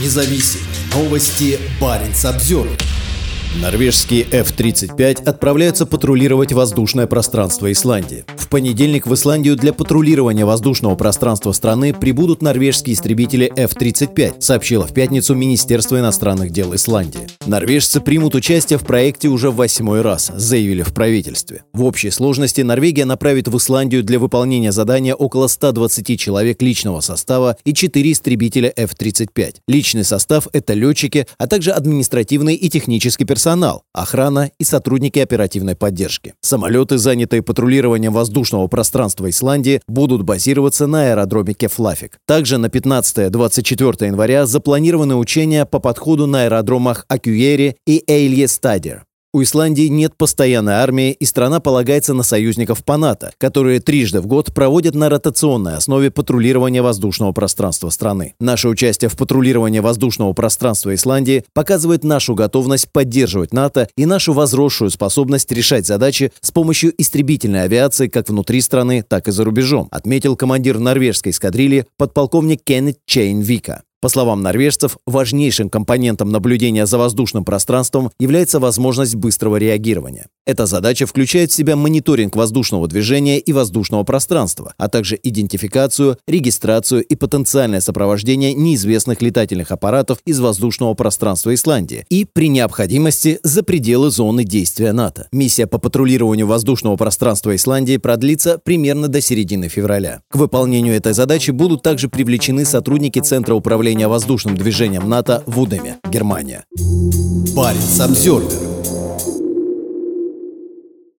независим. Новости Баренц обзор. Норвежские F-35 отправляются патрулировать воздушное пространство Исландии. В понедельник в Исландию для патрулирования воздушного пространства страны прибудут норвежские истребители F-35, сообщило в пятницу Министерство иностранных дел Исландии. Норвежцы примут участие в проекте уже в восьмой раз, заявили в правительстве. В общей сложности Норвегия направит в Исландию для выполнения задания около 120 человек личного состава и 4 истребителя F-35. Личный состав – это летчики, а также административный и технический персонал охрана и сотрудники оперативной поддержки. Самолеты, занятые патрулированием воздушного пространства Исландии, будут базироваться на аэродроме Кефлафик. Также на 15-24 января запланированы учения по подходу на аэродромах Акюрейри и Эйильсстадир. У Исландии нет постоянной армии, и страна полагается на союзников по НАТО, которые трижды в год проводят на ротационной основе патрулирование воздушного пространства страны. Наше участие в патрулировании воздушного пространства Исландии показывает нашу готовность поддерживать НАТО и нашу возросшую способность решать задачи с помощью истребительной авиации как внутри страны, так и за рубежом, отметил командир норвежской эскадрильи подполковник Кеннет Чейн Вика. По словам норвежцев, важнейшим компонентом наблюдения за воздушным пространством является возможность быстрого реагирования. Эта задача включает в себя мониторинг воздушного движения и воздушного пространства, а также идентификацию, регистрацию и потенциальное сопровождение неизвестных летательных аппаратов из воздушного пространства Исландии и, при необходимости, за пределы зоны действия НАТО. Миссия по патрулированию воздушного пространства Исландии продлится примерно до середины февраля. К выполнению этой задачи будут также привлечены сотрудники Центра управления управления воздушным движением НАТО в Удеме, Германия. Баренц Обзервер.